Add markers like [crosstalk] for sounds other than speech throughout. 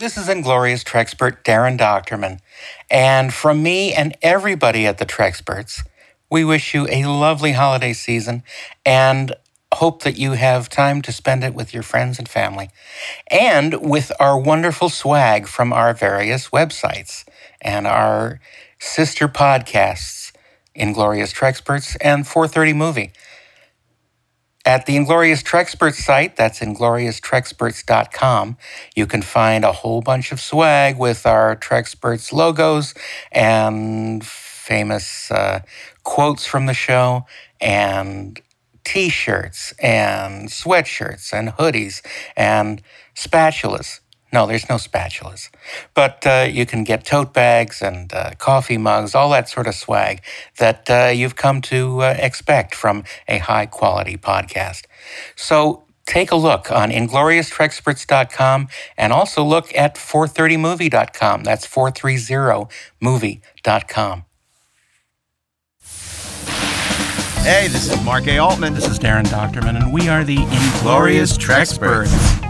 This is Inglorious Trexpert Darren Dochterman. And from me and everybody at the Trexperts, we wish you a lovely holiday season and hope that you have time to spend it with your friends and family and with our wonderful swag from our various websites and our sister podcasts, Inglorious Trexperts and 430 Movie. At the Inglorious Trexperts site, that's inglorioustrexperts.com, you can find a whole bunch of swag with our Trexperts logos and famous uh, quotes from the show and t shirts and sweatshirts and hoodies and spatulas. No, there's no spatulas. But uh, you can get tote bags and uh, coffee mugs, all that sort of swag that uh, you've come to uh, expect from a high quality podcast. So take a look on inglorioustrexperts.com and also look at 430movie.com. That's 430movie.com. Hey, this is Mark A. Altman. This is Darren Dochterman, and we are the Inglorious Trexperts.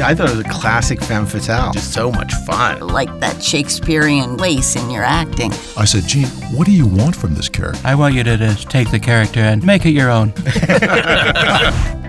I thought it was a classic femme fatale. Just so much fun. Like that Shakespearean lace in your acting. I said, Gene, what do you want from this character? I want you to just take the character and make it your own. [laughs]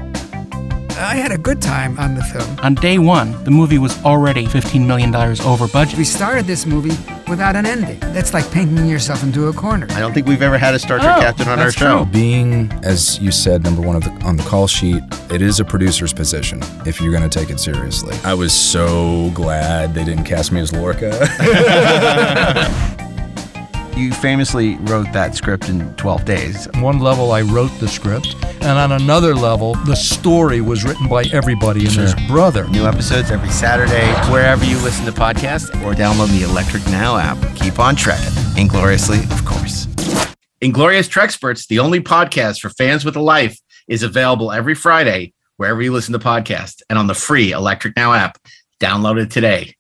I had a good time on the film. On day one, the movie was already $15 million over budget. We started this movie without an ending. That's like painting yourself into a corner. I don't think we've ever had a Star Trek Oh, captain on our show. true. Being, as you said, number one of the, on the call sheet, it is a producer's position if you're going to take it seriously. I was so glad they didn't cast me as Lorca. [laughs] [laughs] You famously wrote that script in 12 days. one level I wrote the script, and on another level, the story was written by everybody and his brother. New episodes every Saturday, wherever you listen to podcasts, or download the Electric Now app. Keep on trekking. Ingloriously, of course. Inglorious Trexperts, the only podcast for fans with a life, is available every Friday wherever you listen to podcasts and on the free Electric Now app. Download it today.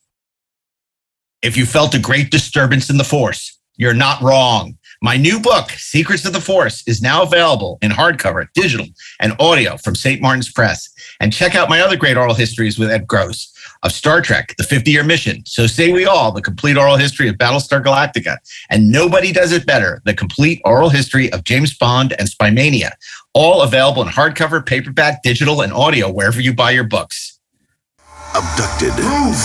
If you felt a great disturbance in the force, you're not wrong. My new book, Secrets of the Force, is now available in hardcover, digital, and audio from St. Martin's Press. And check out my other great oral histories with Ed Gross of Star Trek, The 50 Year Mission. So say we all, the complete oral history of Battlestar Galactica. And nobody does it better, the complete oral history of James Bond and Spymania. All available in hardcover, paperback, digital, and audio wherever you buy your books. Abducted Move!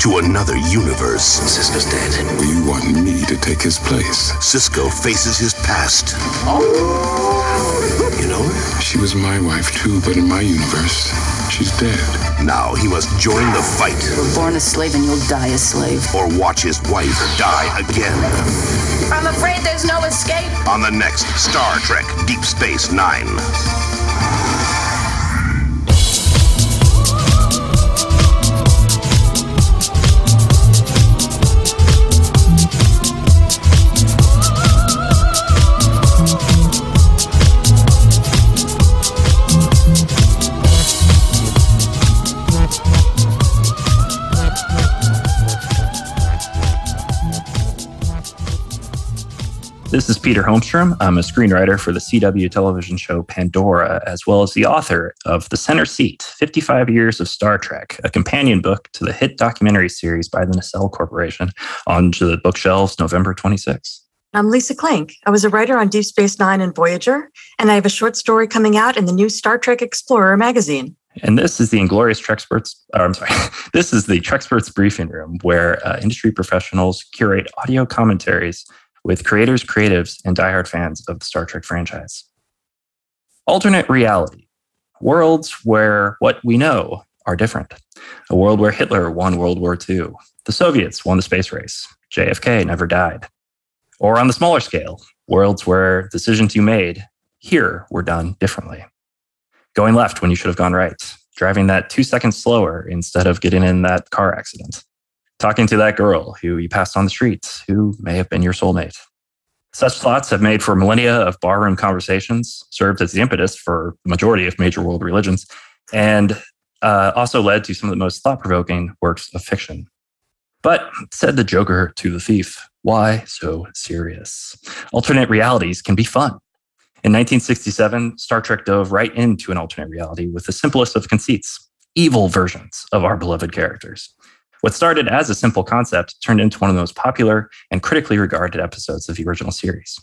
to another universe. Sisko's dead. You want me to take his place? Cisco faces his past. Oh. You know, she was my wife too, but in my universe, she's dead. Now he must join the fight You're born a slave and you'll die a slave. or watch his wife die again I'm afraid there's no escape. on the next Star Trek Deep Space Nine. This is Peter Holmstrom. I'm a screenwriter for the CW television show Pandora, as well as the author of The Center Seat 55 Years of Star Trek, a companion book to the hit documentary series by the Nacelle Corporation, onto the bookshelves November 26. I'm Lisa Klink. I was a writer on Deep Space Nine and Voyager, and I have a short story coming out in the new Star Trek Explorer magazine. And this is the Inglorious Trexperts, or I'm sorry, [laughs] this is the Trexperts briefing room where uh, industry professionals curate audio commentaries with creators, creatives, and diehard fans of the Star Trek franchise. Alternate reality worlds where what we know are different. A world where Hitler won World War II, the Soviets won the space race, JFK never died. Or on the smaller scale, worlds where decisions you made here were done differently going left when you should have gone right, driving that two seconds slower instead of getting in that car accident, talking to that girl who you passed on the streets who may have been your soulmate. Such thoughts have made for millennia of barroom conversations, served as the impetus for the majority of major world religions, and uh, also led to some of the most thought provoking works of fiction. But said the Joker to the thief, why so serious? Alternate realities can be fun. In 1967, Star Trek dove right into an alternate reality with the simplest of conceits evil versions of our beloved characters. What started as a simple concept turned into one of the most popular and critically regarded episodes of the original series.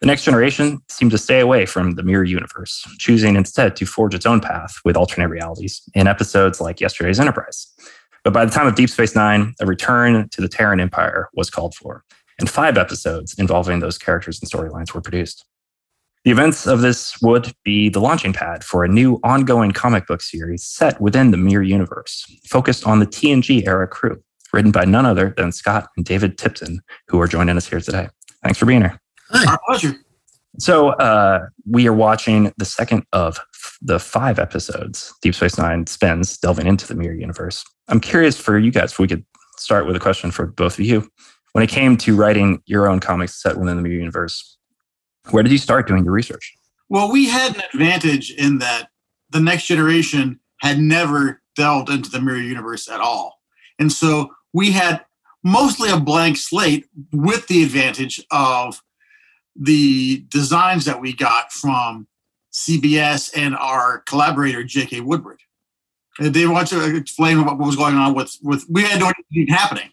The next generation seemed to stay away from the mirror universe, choosing instead to forge its own path with alternate realities in episodes like Yesterday's Enterprise. But by the time of Deep Space Nine, a return to the Terran Empire was called for, and five episodes involving those characters and storylines were produced. The events of this would be the launching pad for a new ongoing comic book series set within the Mirror universe, focused on the TNG era crew, written by none other than Scott and David Tipton, who are joining us here today. Thanks for being here. Hi. Our pleasure. So uh, we are watching the second of the five episodes Deep Space Nine spends delving into the mirror universe. I'm curious for you guys if we could start with a question for both of you. When it came to writing your own comics set within the mirror universe, where did you start doing your research? Well, we had an advantage in that the next generation had never delved into the mirror universe at all. And so we had mostly a blank slate with the advantage of the designs that we got from CBS and our collaborator J.K. Woodward. They want to explain what was going on with with we had no anything happening.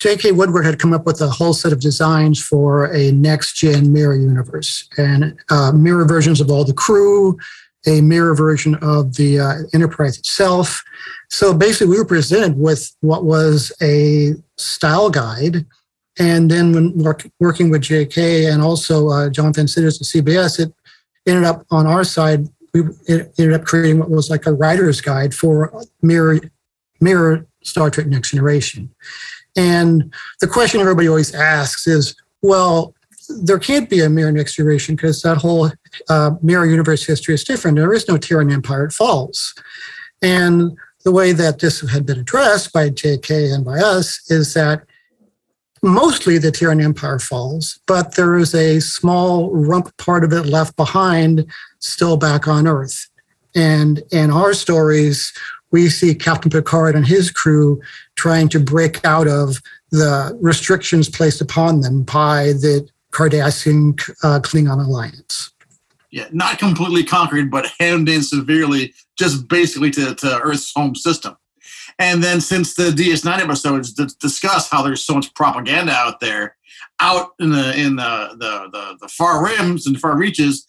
J.K. Woodward had come up with a whole set of designs for a next gen mirror universe and uh, mirror versions of all the crew, a mirror version of the uh, Enterprise itself. So basically, we were presented with what was a style guide and then when work, working with JK and also uh, John Van Citters at CBS, it ended up on our side, we ended up creating what was like a writer's guide for mirror, mirror Star Trek Next Generation. And the question everybody always asks is, well, there can't be a mirror next generation because that whole uh, mirror universe history is different. There is no Terran Empire, it falls. And the way that this had been addressed by JK and by us is that mostly the Terran Empire falls, but there is a small rump part of it left behind still back on Earth. And in our stories, we see Captain Picard and his crew trying to break out of the restrictions placed upon them by the Cardassian uh, Klingon alliance. Yeah, not completely conquered, but hemmed in severely, just basically to, to Earth's home system. And then since the DS9 episodes d- discuss how there's so much propaganda out there, out in the in the the the, the far rims and far reaches,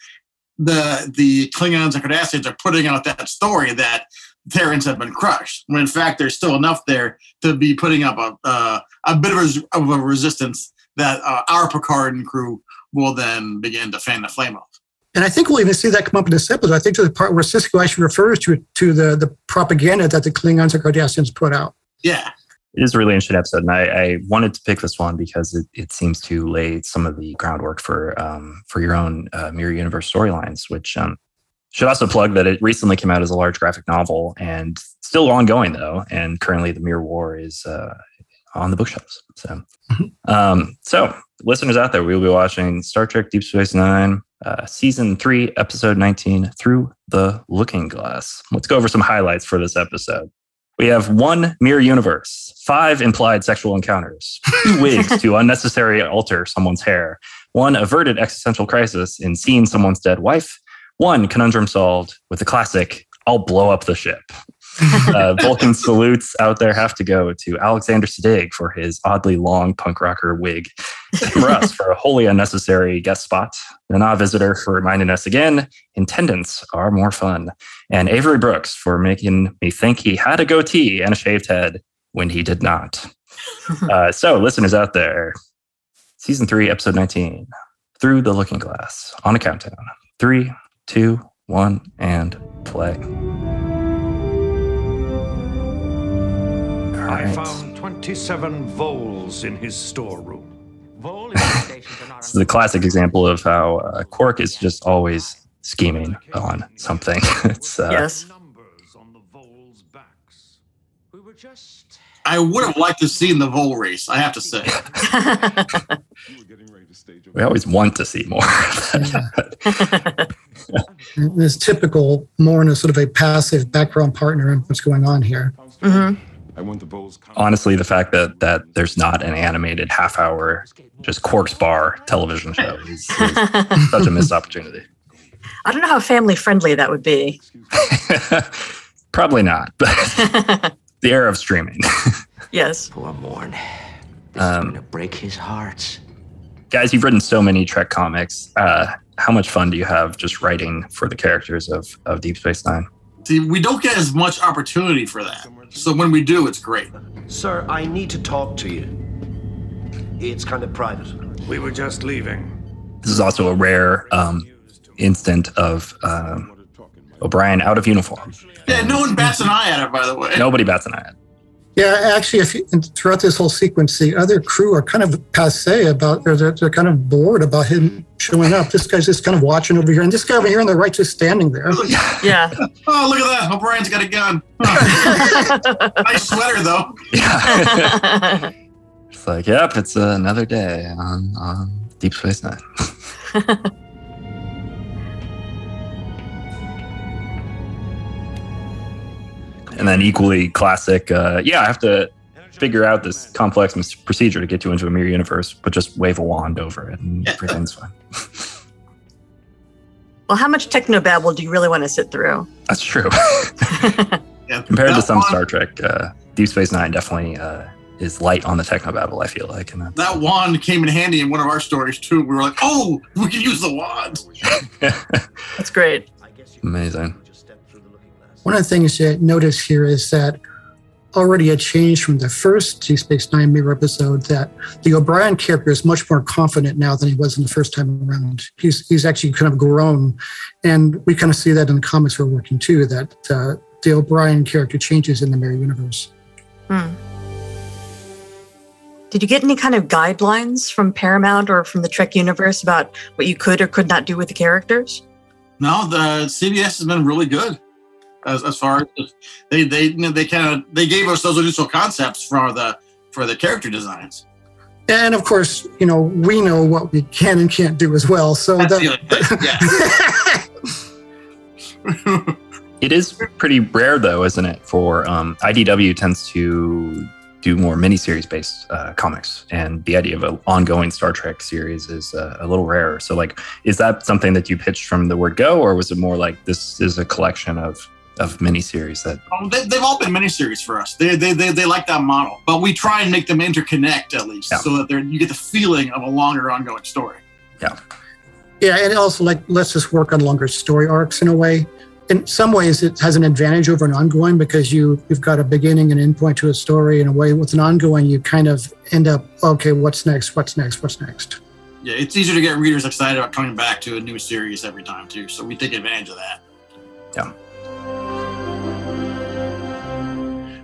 the the Klingons and Cardassians are putting out that story that Terrans have been crushed. When in fact there's still enough there to be putting up a uh, a bit of a, of a resistance that uh, our Picard and crew will then begin to fan the flame of. And I think we'll even see that come up in this episode. I think to the part where Sisko actually refers to to the the propaganda that the Klingons and Cardassians put out. Yeah. It is a really interesting episode, and I, I wanted to pick this one because it, it, seems to lay some of the groundwork for um, for your own uh, mirror universe storylines. Which um, should also plug that it recently came out as a large graphic novel and still ongoing though, and currently the Mirror War is uh, on the bookshelves. So, mm-hmm. um, so listeners out there, we will be watching Star Trek Deep Space Nine, uh, season three, episode 19, Through the Looking Glass. Let's go over some highlights for this episode. We have one mirror universe, five implied sexual encounters, two [laughs] wigs to unnecessarily alter someone's hair, one averted existential crisis in seeing someone's dead wife, one conundrum solved with the classic, I'll blow up the ship uh, [laughs] Vulcan salutes out there have to go to Alexander Siddig for his oddly long punk rocker wig, Tim Russ for a wholly unnecessary guest spot, Nana Visitor for reminding us again, intendants are more fun, and Avery Brooks for making me think he had a goatee and a shaved head when he did not. [laughs] Uh, so, listeners out there, season three, episode 19, Through the Looking Glass, on a countdown. Three, two, one, and play. I found 27 voles in his storeroom. this is a classic example of how uh, Quark is just always scheming on something. [laughs] it's, uh, yes. I would have liked to have seen the vole race, I have to say. [laughs] we always want to see more. [laughs] this typical, more in a sort of a passive background partner in what's going on here. Mm-hmm. I want the Bulls. Honestly, the fact that that there's not an animated half hour, just Quark's Bar television show is, is [laughs] such a missed opportunity. I don't know how family friendly that would be. Probably not, but the era of streaming. [laughs] Yes. Poor Morn. This um, break his heart. guys, you've written so many Trek comics. Uh, how much fun do you have just writing for the characters of, of Deep Space Nine? See, we don't get as much opportunity for that. So when we do, it's great. Sir, I need to talk to you. It's kind of private. We were just leaving. This is also a rare um, instant of um, O'Brien out of uniform. Yeah, no one bats an eye at it, by the way. Nobody bats an eye at. it. Yeah, actually, if you, and throughout this whole sequence, the other crew are kind of passe about, or they're, they're kind of bored about him showing up. This guy's just kind of watching over here, and this guy over here on the right just standing there. [laughs] Yeah. Oh, look at that. O'Brien's got a gun. [laughs] Huh. nice sweater, though. Yeah. [laughs] it's like, yep, it's another day on, on Deep Space Nine. And then equally classic, uh, yeah, I have to figure out this complex mis- procedure to get you into a mirror universe, but just wave a wand over it and everything's fine. [laughs] Well, how much technobabble do you really want to sit through? That's true. [laughs] [laughs] Yeah, Compared to some wand- Star Trek, uh, Deep Space Nine definitely uh, is light on the technobabble, I feel like. And That wand came in handy in one of our stories, too. We were like, oh, we can use the wand. That's great. amazing. One of the things to notice here is that already a change from the first Deep Space Nine mirror episode that the O'Brien character is much more confident now than he was in the first time around. He's he's actually kind of grown, and we kind of see that in the comics we're working too. That uh, the O'Brien character changes in the mirror universe. Hmm. Did you get any kind of guidelines from Paramount or from the Trek universe about what you could or could not do with the characters? No, the CBS has been really good as, as far as they they you know, they kind of they gave us those initial concepts for the for the character designs. And of course, you know we know what we can and can't do as well. So That's that, the other thing, [laughs] It is pretty rare, though, isn't it? For um, IDW tends to do more miniseries based uh, comics, and the idea of an ongoing Star Trek series is uh, a little rarer. So, like, is that something that you pitched from the word go, or was it more like this is a collection of of miniseries that? Um, they, they've all been miniseries for us. They, they, they, they like that model, but we try and make them interconnect at least, Yeah. so that they're, you get the feeling of a longer ongoing story. Yeah. Yeah, and it also like lets us just work on longer story arcs in a way. In some ways, it has an advantage over an ongoing because you you've got a beginning and end point to a story. In a way, with an ongoing, you kind of end up okay, what's next? What's next? What's next? Yeah, it's easier to get readers excited about coming back to a new series every time too. So we take advantage of that. Yeah.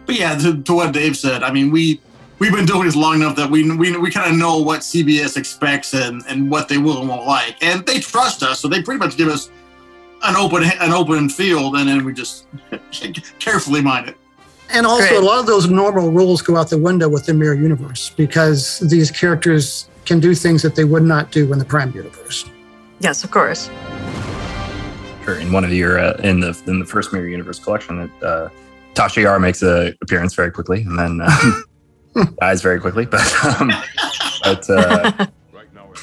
But yeah, to, to what Dave said, I mean, we we've been doing this long enough that we we, we kind of know what CBS expects and and what they will and won't like, and they trust us, so they pretty much give us an open an open field, and then we just [laughs] carefully mind it. And also, a lot of those normal rules go out the window with the mirror universe because these characters can do things that they would not do in the prime universe. Yes, of course. Sure. In one of your uh, in the in the first Mirror Universe collection, that uh, Tasha Yar makes a appearance very quickly and then uh, [laughs] dies very quickly. But um, but uh,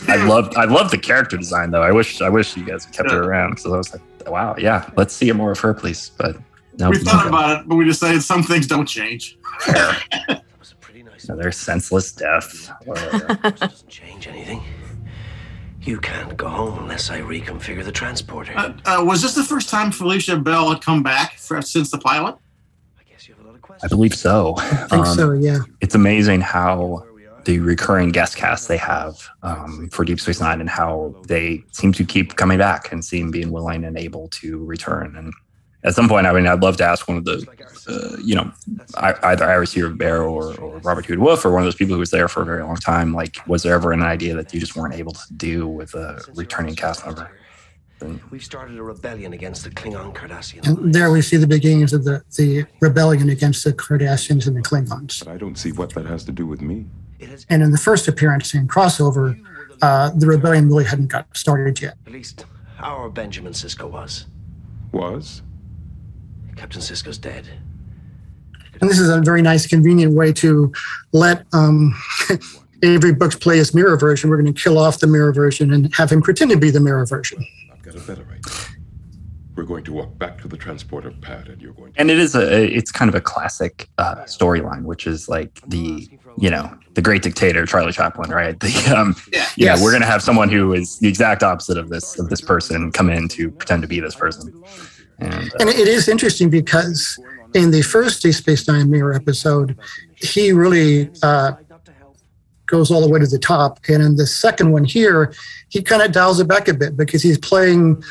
I loved I loved the character design though. I wish I wish you guys kept her around because I was like, wow, yeah, let's see more of her, please. But no, we thought about it, but we decided some things don't change. another [laughs] senseless death. Doesn't change anything. You can't go home unless I reconfigure the transporter. Uh, uh, was this the first time Felicia Bell had come back for, since the pilot? I believe so. I think so. Yeah. It's amazing how the recurring guest cast they have um, for Deep Space Nine and how they seem to keep coming back and seem being willing and able to return. And at some point, I mean, I'd love to ask one of the, uh, you know, I, either Ira Behr or, or Robert Hewitt Wolfe or one of those people who was there for a very long time. Like, was there ever an idea that you just weren't able to do with a returning cast member? We've started a rebellion against the Klingon Cardassian. And there we see the beginnings of the, the rebellion against the Cardassians and the Klingons. But I don't see what that has to do with me. And in the first appearance in crossover, uh, the rebellion really hadn't got started yet. At least our Benjamin Sisko was. Was? Captain Sisko's dead. And this is a very nice, convenient way to let um, [laughs] Avery Brooks play his mirror version. We're going to kill off the mirror version and have him pretend to be the mirror version. I've got a better idea. We're going to walk back to the transporter pad, and you're going to. and it is a it's kind of a classic uh, storyline which is like the you know the great dictator charlie chaplin right the um Yeah. you Yes. we're gonna have someone who is the exact opposite of this of this person come in to pretend to be this person and uh, And it is interesting because in the first Deep Space Nine Mirror episode, he really uh, goes all the way to the top. And in the second one here, he kind of dials it back a bit because he's playing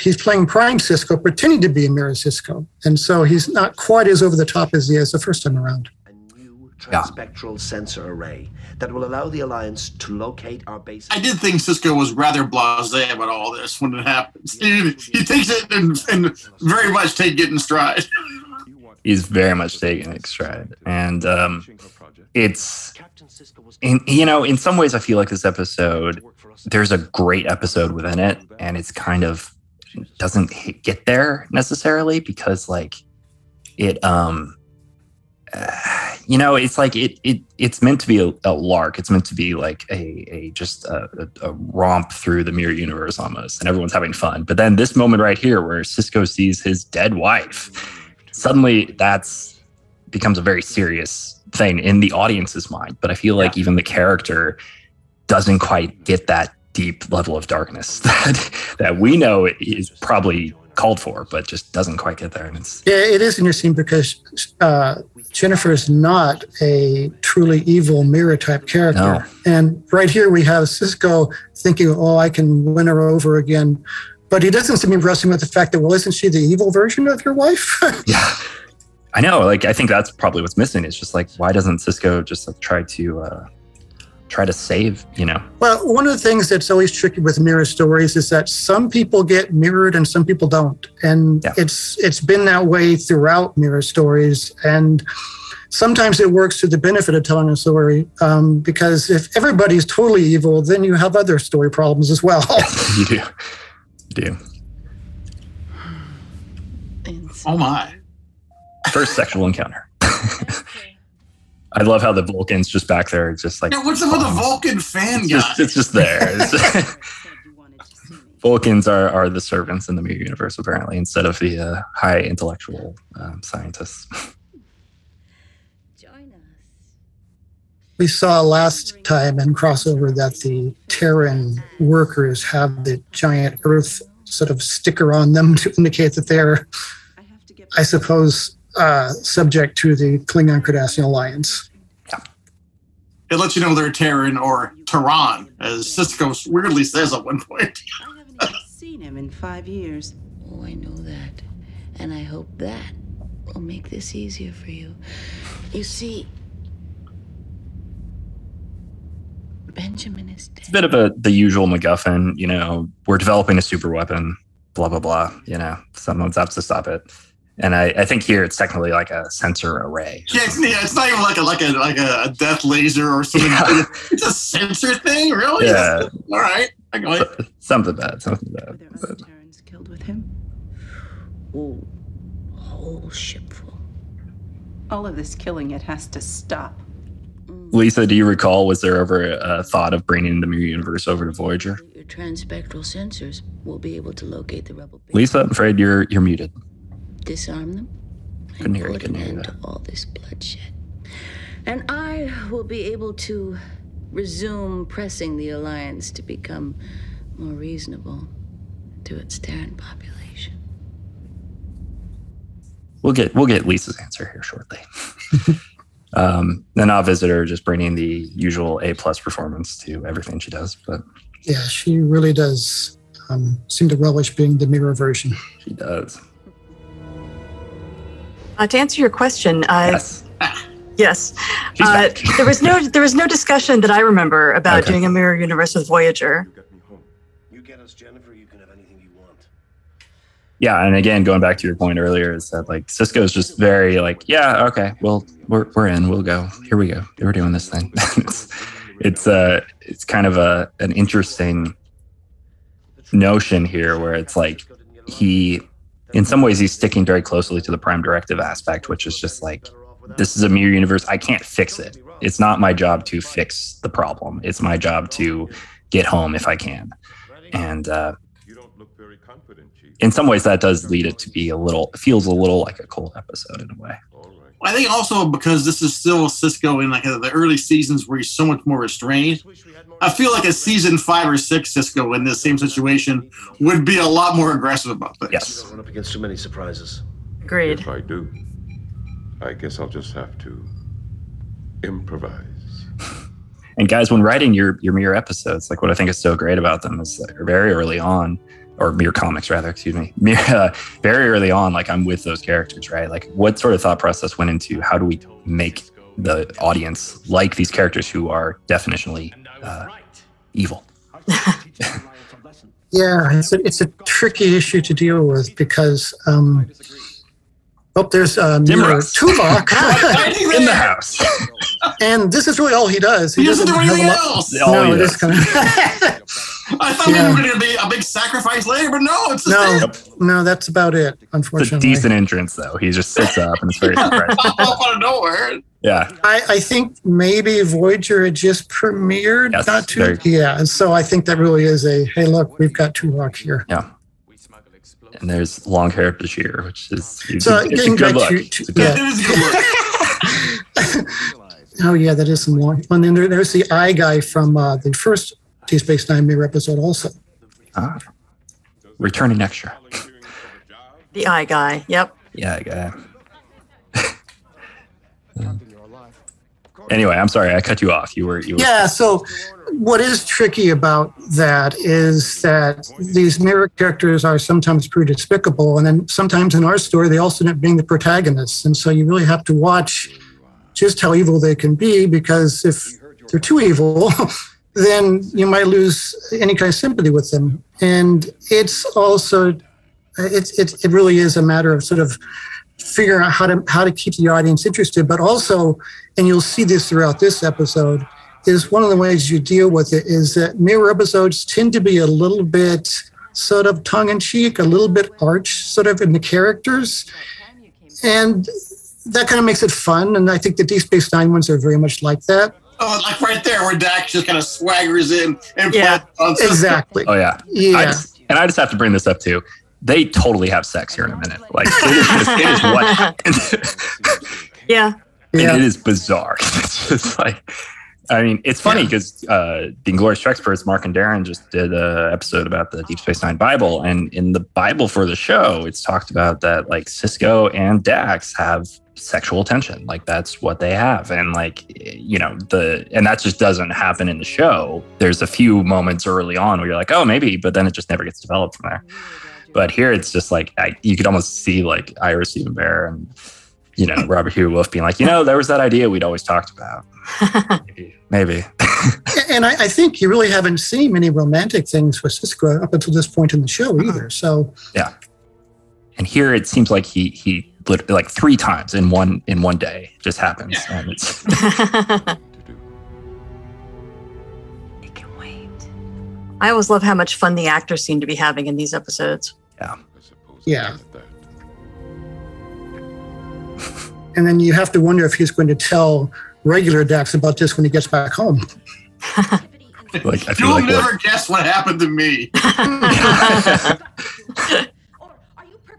he's playing Prime Sisko, pretending to be a Mirror Sisko, and so he's not quite as over the top as he is the first time around. A new transpectral sensor array that will allow the Alliance to locate our base. I did think Sisko was rather blasé about all this when it happens. He, he takes it and, and very much take it in stride. he's very much taking it in stride and um it's in you know in some ways i feel like this episode there's a great episode within it and it's kind of doesn't get there necessarily because like it um uh, [sighs] you know it's like it it it's meant to be a, a lark. It's meant to be like a a just a, a, a romp through the mirror universe almost and everyone's having fun. But then this moment right here where sisko sees his dead wife suddenly that's becomes a very serious thing in the audience's mind but i feel like even the character doesn't quite get that deep level of darkness [laughs] that that we know is probably called for but just doesn't quite get there and it's Yeah, it is interesting because uh, Jennifer is not a truly evil mirror type character. No. And right here we have Sisko thinking, oh, I can win her over again. But he doesn't seem to be wrestling with the fact that, well, isn't she the evil version of your wife? [laughs] yeah i know like i think that's probably what's missing it's just like why doesn't sisko just like try to uh try to save you know well, one of the things that's always tricky with mirror stories is that some people get mirrored and some people don't. And it's it's been that way throughout mirror stories. And sometimes it works to the benefit of telling a story um, because if everybody's totally evil, then you have other story problems as well. [laughs] you do you do Oh my. First sexual encounter [laughs] i love how the vulcans just back there just like Yeah, what's up with the Vulcan fan guy? just, [laughs] it's just there. It's- Vulcans are, are the servants in the Mirror universe, apparently, instead of the uh, high intellectual um, scientists. [laughs] we saw last time in crossover that the Terran workers have the giant Earth sort of sticker on them to indicate that they're, I suppose, uh, subject to the Klingon Cardassian alliance. Yeah. It lets you know they're Terran or Tehran, as Sisko weirdly says at one point. [laughs] I haven't seen him in five years. Oh, I know that. And I hope that will make this easier for you. You see, Benjamin is dead. It's a bit of a the usual MacGuffin, you know, we're developing a super weapon, blah, blah, blah. You know, someone's has to stop it. And I, I think here it's technically like a sensor array. [laughs] Yeah, it's, yeah, it's not even like a like a like a death laser or something. It's a sensor thing, really. Yeah. [laughs] All right. I go. Something bad, something bad. But Killed with him. Oh, whole ship full. All of this killing, it has to stop. Mm. Lisa, do you recall, was there ever a thought of bringing the Mirror universe over to Voyager? Your transpectral sensors will be able to locate the rebel base, Lisa, I'm afraid you're you're muted. Disarm them, Couldn't hear you, put couldn't an hear you. end to all this bloodshed. And I will be able to resume pressing the Alliance to become more reasonable to its Terran population. We'll get we'll get Lisa's answer here shortly. [laughs] um, the Nana Visitor just bringing the usual A plus performance to everything she does, but Yeah, she really does um, seem to relish being the mirror version. she does. Uh, to answer your question, uh, yes, [laughs] yes. Uh, there was no there was no discussion that I remember about Okay. doing a mirror universe with Voyager. You get us Jennifer, you can have anything you want. Yeah, and again, going back to your point earlier, is that like Sisko's just very like, yeah, okay, well, we're we're in, we'll go. Here we go. We're doing this thing. [laughs] it's it's uh it's kind of a an interesting notion here where it's like he in some ways he's sticking very closely to the prime directive aspect, which is just like this is a mirror universe. I can't fix it. It's not my job to fix the problem. It's my job to get home if I can. And uh in some ways that does lead it to be a little feels a little like a cold episode in a way. I think also because this is still Sisko in like the early seasons where he's so much more restrained. I feel like a season five or six Sisko in this same situation would be a lot more aggressive about things. Yes. Run up against too many surprises. Agreed. If I do, I guess I'll just have to improvise. And guys, when writing your your mirror episodes, like what I think is so great about them is that very early on, or mirror comics rather, excuse me, [laughs] mirror, uh, very early on, like I'm with those characters, right? Like what sort of thought process went into how do we make the audience like these characters who are definitionally uh, evil? [laughs] Yeah, it's a, it's a tricky issue to deal with because, um, oh, there's um, Tim Russ. Tuvok [laughs] [laughs] in the house. and this is really all he does. He doesn't do anything lot- else. All No, he it kind of. I thought Yeah. maybe we were going to be a big sacrifice later, but no, it's the no, same. no, that's about it. It's a Unfortunately, decent entrance though. He just sits up and it's very surprising. Pop up out of nowhere. Yeah. I, I think maybe Voyager had just premiered, Yes, not too. very- Yeah, and so I think that really is a hey, look, we've got Tuvok here. Yeah. And there's long hair Bashir, which is So it's a getting good back look. to, to It's a good yeah. Good work. [laughs] Oh yeah, that is some long. And then there, there's the eye guy from uh, the first Deep Space Nine mirror episode also. Ah. Returning next year. The eye guy. Yep. Yeah, I got it. Anyway, I'm sorry, I cut you off. You were you were Yeah. So what is tricky about that is that these mirror characters are sometimes pretty despicable, and then sometimes in our story they also end up being the protagonists, and so you really have to watch just how evil they can be because if they're too evil. [laughs] Then you might lose any kind of sympathy with them, and it's also it's, it's it really is a matter of sort of figuring out how to how to keep the audience interested, but also, and you'll see this throughout this episode, is one of the ways you deal with it is that mirror episodes tend to be a little bit sort of tongue in cheek, a little bit arch, sort of in the characters, and that kind of makes it fun. And I think the Deep Space Nine ones are very much like that. Oh, like right there where Dax just kind of swaggers in and Yeah, plants on Sisko. exactly. Oh yeah. Yeah. I just, and I just have to bring this up too. They totally have sex here in a minute. Like it is, just, it is what [laughs] Yeah. and Yeah. it is bizarre. [laughs] It's just like, I mean, it's funny because uh, the Inglorious Trexperts, Mark and Darren just did an episode about the Deep Space Nine Bible, and in the Bible for the show, it's talked about that like Sisko and Dax have sexual tension, like that's what they have, and like you know the and that just doesn't happen in the show. There's a few moments early on where you're like, oh, maybe, but then it just never gets developed from there. But here it's just like I, you could almost see like Ira Steven Behr and you know [laughs] Robert Hewitt Wolfe being like, you know, there was that idea we'd always talked about. [laughs] maybe, maybe. and I, I think you really haven't seen many romantic things with Sisko up until this point in the show uh-huh. either. So yeah. And here it seems like he he lit- like three times in one in one day just happens, and [laughs] I always love how much fun the actors seem to be having in these episodes. yeah. Yeah. [laughs] and then you have to wonder if he's going to tell regular Dax about this when he gets back home. [laughs] like I feel You'll like never what, guess what happened to me. [laughs]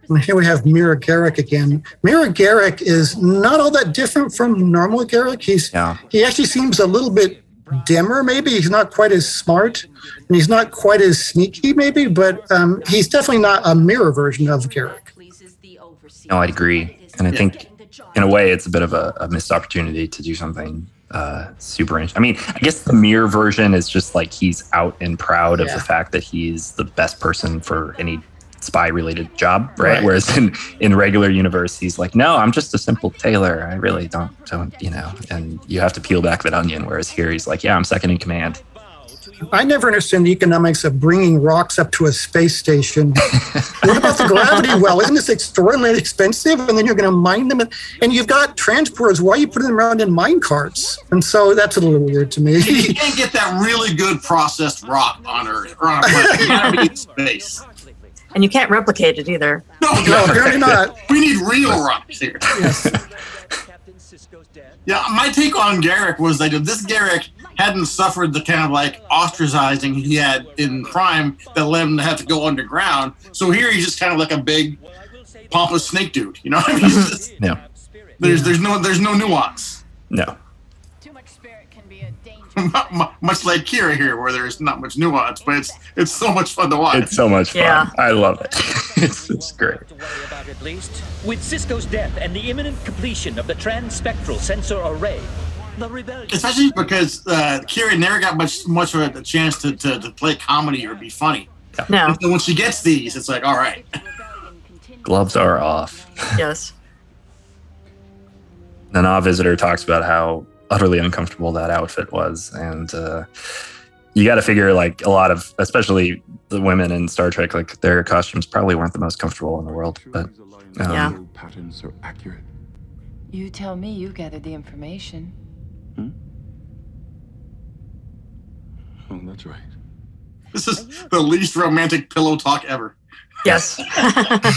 And here we have Mira Garak again. Mira Garak is not all that different from normal Garak. He's yeah. he actually seems a little bit dimmer. Maybe he's not quite as smart, and he's not quite as sneaky. Maybe, but um, he's definitely not a mirror version of Garak. No, I'd agree, and I think in a way it's a bit of a, a missed opportunity to do something uh, super. In- I mean, I guess the mirror version is just like he's out and proud of Yeah. the fact that he's the best person for any spy related job, right? Right. Whereas in in regular universe, he's like, no, I'm just a simple tailor. I really don't don't you know. And you have to peel back that onion. Whereas here, he's like, yeah, I'm second in command. I never understand the economics of bringing rocks up to a space station. [laughs] what about the gravity well? Isn't this extraordinarily expensive? And then you're going to mine them, and, and you've got transporters. Why are you putting them around in mine carts? And so that's a little weird to me. you can't get that really good processed rock on Earth or on a planet. You gotta be in space. And you can't replicate it either. No, No, apparently not. We need real rocks here. [laughs] [laughs] Yeah, my take on Garak was that this Garak hadn't suffered the kind of like ostracizing he had in Prime that led him to have to go underground. So here he's just kind of like a big pompous snake dude. You know what I mean? Mm-hmm. [laughs] Just- No. there's there's no there's no nuance. No. [laughs] Mu- much like Kira here, where there's not much nuance, but it's it's so much fun to watch. It's so much fun. Yeah. I love it. [laughs] it's, it's great. at least. With Sisko's death and the imminent completion of the transspectral sensor array, the rebellion. Especially because uh, Kira never got much much of a chance to, to, to play comedy or be funny. No. And so when she gets these, it's like, all right. Gloves are off. Yes. [laughs] Nana Visitor talks about how utterly uncomfortable that outfit was, and uh, you got to figure like a lot of, especially the women in Star Trek, like their costumes probably weren't the most comfortable in the world. But um, Yeah. Patterns are accurate. You tell me you gathered the information. Oh, that's right. This is the least romantic pillow talk ever. Yes. [laughs]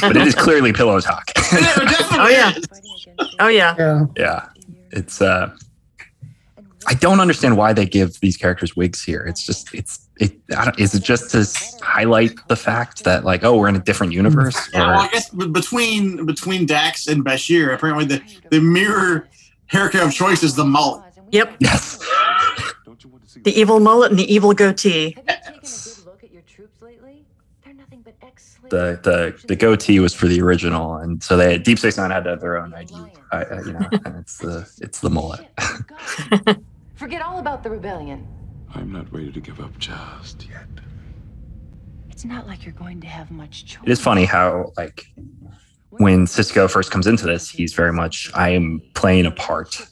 but it is clearly pillow talk. [laughs] oh yeah. Oh yeah. Yeah. yeah, it's. uh I don't understand why they give these characters wigs here. It's just it's it. I don't, is it just to highlight the fact that like oh we're in a different universe? Yeah, well, I guess between between Dax and Bashir, apparently the, the mirror haircut of choice is the mullet. Yep. Yes. The evil mullet and the evil goatee. the the the goatee was for the original, and so they Deep Space Nine had to have their own ID. I, I- you know, and it's the it's the mullet. [laughs] Forget all about the rebellion. I'm not ready to give up just yet. It's not like you're going to have much choice. It is funny how like when Sisko first comes into this, he's very much I am playing a part,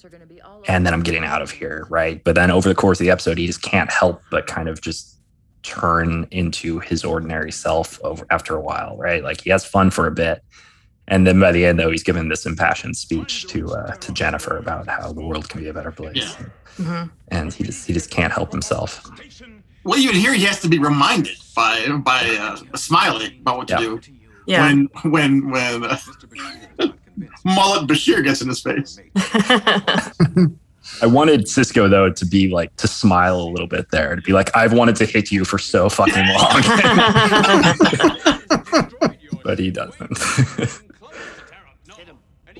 and then I'm getting out of here, right? But then over the course of the episode, he just can't help but kind of just turn into his ordinary self over after a while, right? Like he has fun for a bit. And then by the end, though, he's given this impassioned speech to uh, to Jennifer about how the world can be a better place, Mhm. and he just he just can't help himself. Well, even here, he has to be reminded by by uh, Smiley about what to do. Yeah. When when when uh, [laughs] mullet Bashir gets in his face. [laughs] I wanted Sisko though to be like to smile a little bit there, to be like, I've wanted to hit you for so fucking [laughs] long, but he doesn't.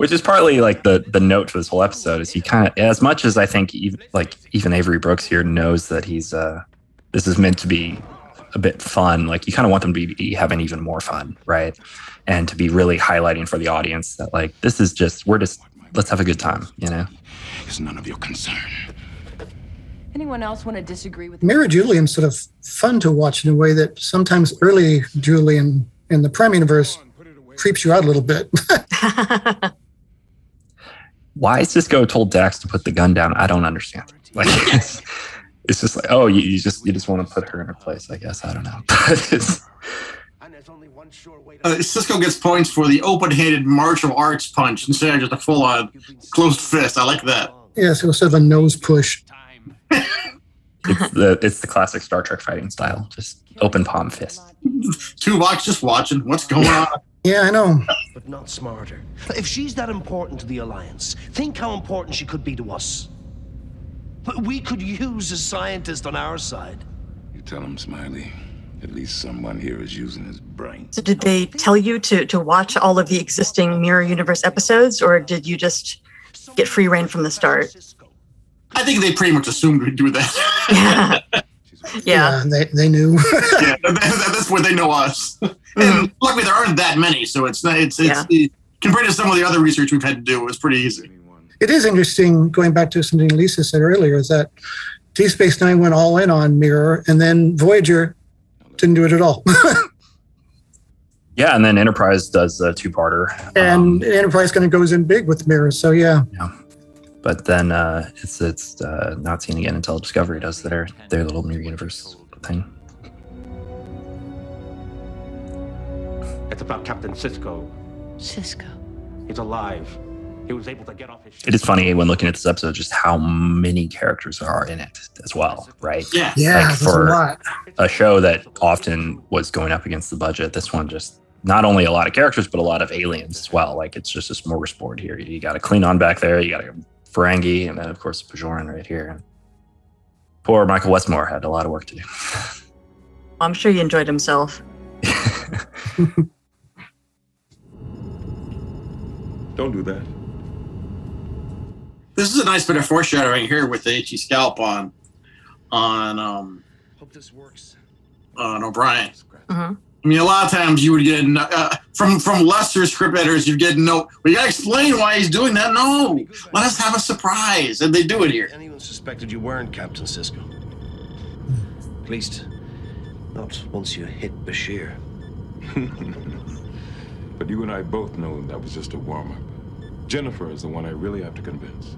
Which is partly like the the note for this whole episode is he kind of as much as I think even, like even Avery Brooks here knows that he's uh this is meant to be a bit fun. Like you kind of want them to be, be having even more fun, right? And to be really highlighting for the audience that like this is just we're just let's have a good time, you know. It's none of your concern. Anyone else want to disagree with Mary Julian's sort of fun to watch in a way that sometimes early Julian in the Prime universe creeps you out a little bit. [laughs] why Sisko told Dax to put the gun down, I don't understand. Like it's, it's just like, oh, you, you just you just want to put her in her place, I guess. I don't know. [laughs] Uh, Sisko gets points for the open-handed martial arts punch instead of just a full-on closed fist. I like that. yeah, so sort of a nose push. it's the it's the classic Star Trek fighting style, just open palm fist. Two Tuvok's just watching what's going on. Yeah, I know. But not smarter. If she's that important to the Alliance, think how important she could be to us. But we could use a scientist on our side. You tell him, Smiley. At least someone here is using his brain. So did they tell you to to watch all of the existing Mirror Universe episodes, or did you just get free reign from the start? I think they pretty much assumed we'd do that. Yeah. [laughs] they, they knew. [laughs] yeah, that- that's where they know us. [laughs] And luckily, there aren't that many, so it's not. It's it's compared to some of the other research we've had to do, it's pretty easy. It is interesting, going back to something Lisa said earlier, is that Deep Space Nine went all in on Mirror, and then Voyager didn't do it at all. [laughs] Yeah, and then Enterprise does a two parter. and um, Enterprise kind of goes in big with Mirror. So, yeah. But then uh, it's it's uh, not seen again until Discovery does their their little mirror universe thing. It's about Captain Sisko. Sisko. He's alive. He was able to get off his ship. It is funny when looking at this episode just how many characters are in it as well, right? Yeah. Yeah, Like there's a for lot. a show that often was going up against the budget, this one just not only a lot of characters, but a lot of aliens as well. Like it's just a smorgasbord here. You got a Klingon back there, you got a Ferengi, and then of course Bajoran right here. Poor Michael Westmore had a lot of work to do. I'm sure he enjoyed himself. [laughs] Don't do that. This is a nice bit of foreshadowing here with the HE scalp on on um Hope this works. on O'Brien. Mhm. I mean, a lot of times you would get uh, from from lesser script editors, you get no. We gotta explain why he's doing that. No, let us have a surprise, and they do it here. Anyone suspected you weren't Captain Sisko? At least, not once you hit Bashir. [laughs] But you and I both know that was just a warm up. Jennifer is the one I really have to convince.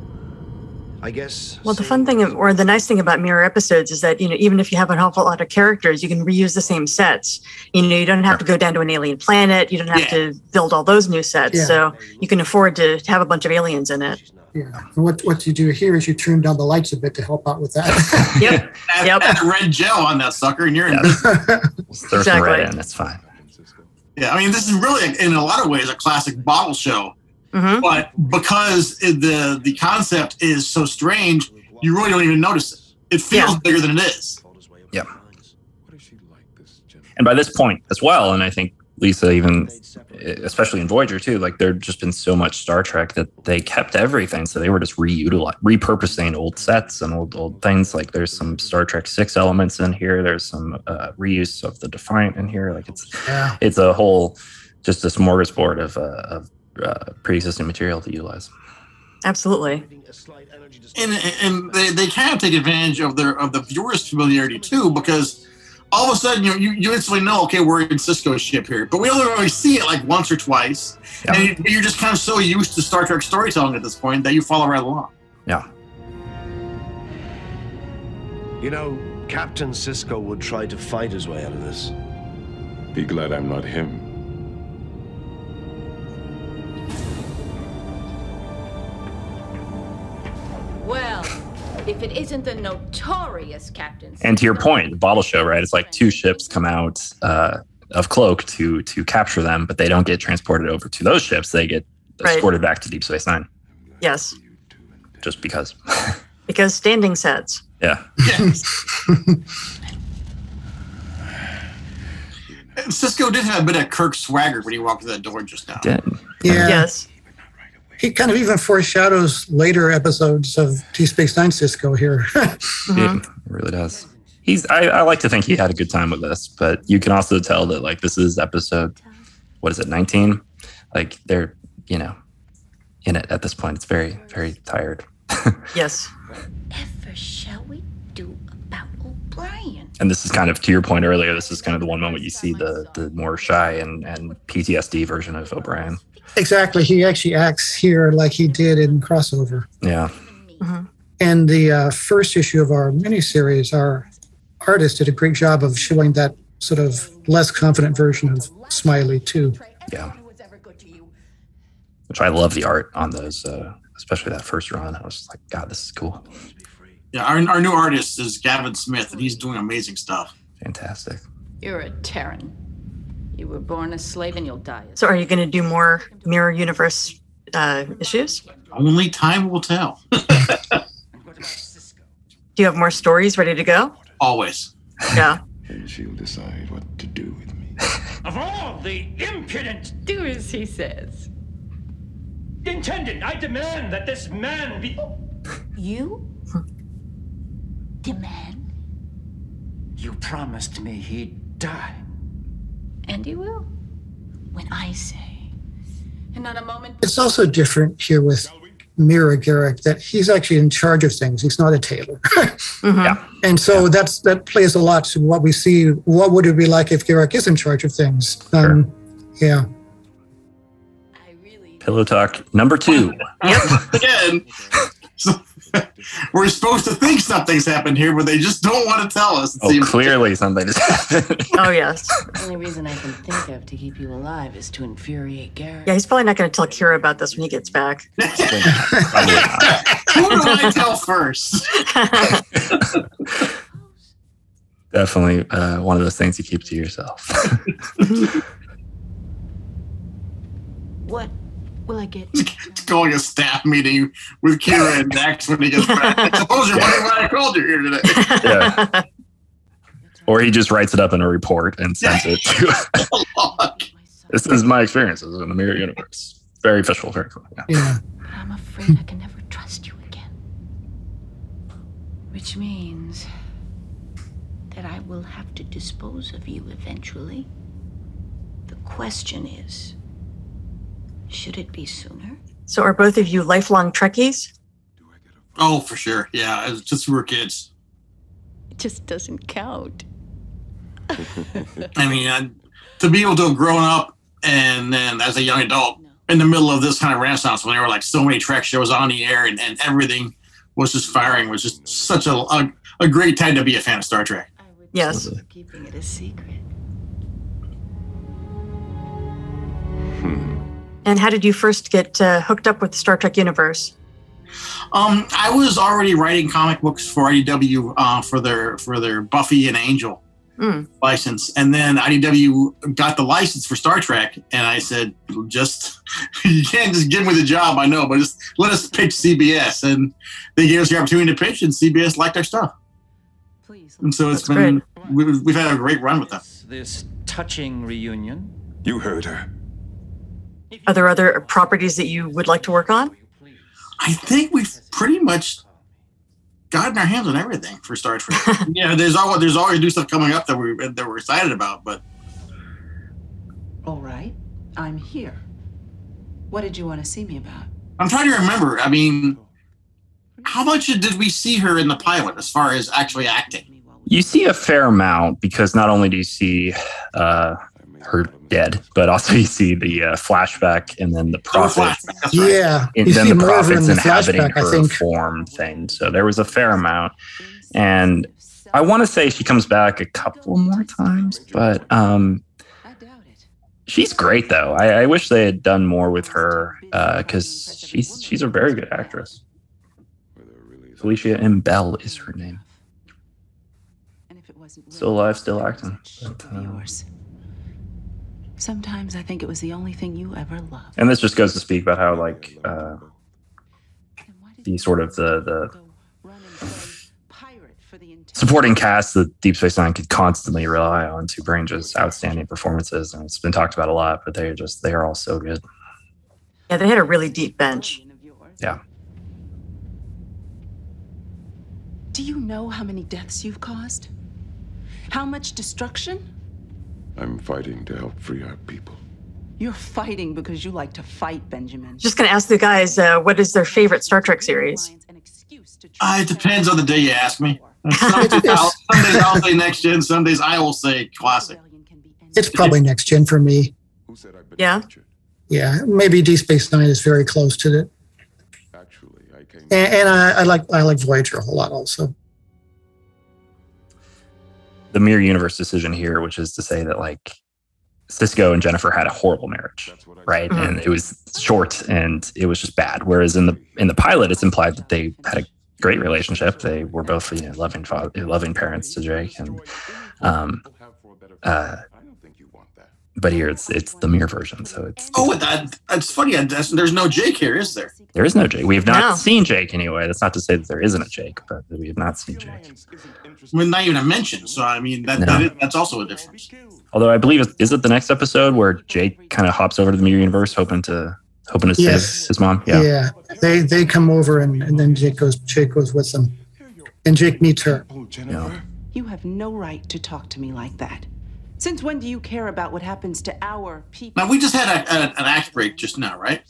I guess. Well, the fun thing or the nice thing about mirror episodes is that, you know, even if you have an awful lot of characters, you can reuse the same sets. You know, you don't have to go down to an alien planet. You don't have to build all those new sets. Yeah. So you can afford to have a bunch of aliens in it. Yeah. And what what you do here is you turn down the lights a bit to help out with that. [laughs] Yep. Add, add red gel on that sucker, and you're in. [laughs] Throw some red in, it's fine. Yeah, I mean, this is really, in a lot of ways, a classic bottle show. Mm-hmm. But because the the concept is so strange, you really don't even notice it. It feels bigger than it is. Yeah. And by this point as well, and I think Lisa even, especially in Voyager too, like there'd just been so much Star Trek that they kept everything, so they were just reutilizing, repurposing old sets and old old things. Like there's some Star Trek Six elements in here. There's some uh, reuse of the Defiant in here. Like it's Yeah. it's a whole just a smorgasbord of uh, of uh, pre-existing material to utilize. Absolutely. and and they, they kind of take advantage of their of the viewers' familiarity too, because all of a sudden you you, you instantly know, okay, we're in Sisko's ship here, but we only really see it like once or twice, and you, you're just kind of so used to Star Trek storytelling at this point that you follow right along. Yeah. You know, Captain Sisko would try to fight his way out of this. Be glad I'm not him. If it isn't the notorious Captain And to your point, the bottle show, right? It's like two ships come out uh, of Cloak to to capture them, but they don't get transported over to those ships. They get Right. escorted back to Deep Space Nine, Yes. just because. [laughs] Because standing sets. Yeah. And [laughs] Sisko did have a bit of Kirk swagger when he walked through that door just now. Did. Yeah. Yes. He kind of even foreshadows later episodes of Deep Space Nine Sisko here. [laughs] Yeah, uh-huh. it really does. He's. I, I like to think he had a good time with this, but you can also tell that like this is episode. What is it? Nineteen. Like they're you know in it at this point. It's very very tired. [laughs] Yes. Whatever shall we do about O'Brien? And this is kind of to your point earlier. This is kind of the one moment you see the the more shy and and PTSD version of O'Brien. Exactly. He actually acts here like he did in crossover. Yeah. And the uh, first issue of our miniseries, our artist did a great job of showing that sort of less confident version of Smiley too. Yeah. Which I love the art on those, uh, especially that first run. I was like, God, this is cool. Yeah, our, our new artist is Gavin Smith, and he's doing amazing stuff. Fantastic. You're a Terran. You were born a slave and you'll die. So are you going to do more mirror universe uh, issues? Only time will tell. [laughs] Do you have more stories ready to go? Always. Yeah. [laughs] And she'll decide what to do with me. [laughs] Of all the impudent Do as he says. intendant, I demand that this man be. [gasps] You? Demand? You promised me he'd die. And he will. When I say. And not a moment. It's also different here with Mira Garak that he's actually in charge of things. He's not a tailor. [laughs] Yeah. And so that's that plays a lot to what we see. What would it be like if Garak is in charge of things? Um, Yeah. Pillow talk number two. yep. Again, so, [laughs] [laughs] we're supposed to think something's happened here, but they just don't want to tell us. it Oh, seems. clearly something is [laughs] happening. Oh, yes. The only reason I can think of to keep you alive is to infuriate Garak. Yeah, he's probably not going to tell Kira about this when he gets back. [laughs] Who do I tell first? Definitely uh, one of those things you keep to yourself. What Will I get [laughs] Going a staff meeting with Kira and Dax when he gets back. I suppose you're wondering why I called you here today. [laughs] Yeah. or he just writes it up in a report and sends it to. [laughs] this is my experiences in the mirror universe. Very official, very cool. Yeah. Yeah. I'm afraid I can never trust you again. Which means that I will have to dispose of you eventually. The question is should it be sooner? So are both of you lifelong Trekkies? Oh, for sure. Yeah, it's just we were kids. It just doesn't count. I mean, I, to be able to have grown up and then as a young adult in the middle of this kind of renaissance when there were like so many Trek shows on the air and, and everything was just firing was just such a, a, a great time to be a fan of Star Trek. Yes. Keeping it a secret. Hmm. And how did you first get uh, hooked up with the Star Trek universe? Um, I was already writing comic books for IDW uh, for their for their Buffy and Angel Mm. license, and then IDW got the license for Star Trek, and I said, just [laughs] you can't just give me the job, I know, but just let us pitch CBS, and they gave us the opportunity to pitch, and CBS liked our stuff. Please, And so it's That's been we've, we've had a great run with them. This touching reunion. You heard her. Are there other properties that you would like to work on? I think we've pretty much gotten our hands on everything for Star Trek. [laughs] yeah, there's always there's always new stuff coming up that we that we're excited about, but All right, I'm here. What did you want to see me about? I'm trying to remember. I mean, how much did we see her in the pilot as far as actually acting? You see a fair amount because not only do you see uh, her dead, but also [laughs] you see the uh, flashback and then the prophet. Yeah. and You then the more of her in prophets the inhabiting flashback, I her think. form thing. So there was a fair amount. And I want to say she comes back a couple more times, but um, she's great though. I, I wish they had done more with her because she's she's a very good actress. Felicia M. Bell is her name. Still alive, still acting. But, uh, Yours. Sometimes I think it was the only thing you ever loved. and this just goes to speak about how like uh, the sort of the the supporting cast that Deep Space Nine could constantly rely on to bring just outstanding performances, and it's been talked about a lot. But they're just they are all so good. Yeah, they had a really deep bench. Yeah, Do you know how many deaths you've caused? How much destruction? I'm fighting to help free our people. You're fighting because you like to fight, Benjamin. Just going to ask the guys uh, what is their favorite Star Trek series? Uh, it depends on the day you ask me. [laughs] Some days, I'll, some I'll say next gen, some days I will say classic. It's probably next gen for me. Yeah. Yeah, maybe Deep Space Nine is very close to it. Actually, And, and I, I like I like Voyager a whole lot also. The mirror universe decision here, which is to say that like Sisko and Jennifer had a horrible marriage, right? Mhm. And it was short and it was just bad. Whereas in the in the pilot, it's implied that they had a great relationship. They were both you know, loving father, loving parents to Jake, and um, uh, but here it's it's the mirror version, so it's Oh, that, that's funny. I- that's- There's no Jake here, is there? there is no Jake. We have not No. seen Jake anyway. That's not to say that there isn't a Jake, but we have not seen Jake. I mean, not even a mention. So I mean, that, No. that is, that's also a difference. Although I believe is it the next episode where Jake kind of hops over to the mirror universe, hoping to hoping to Yes. save his mom. Yeah. They they come over and, and then Jake goes Jake goes with them. And Jake meets her. Oh, Jennifer. Yeah. You have no right to talk to me like that. Since when do you care about what happens to our people? Now we just had a, a, an act break just now, right?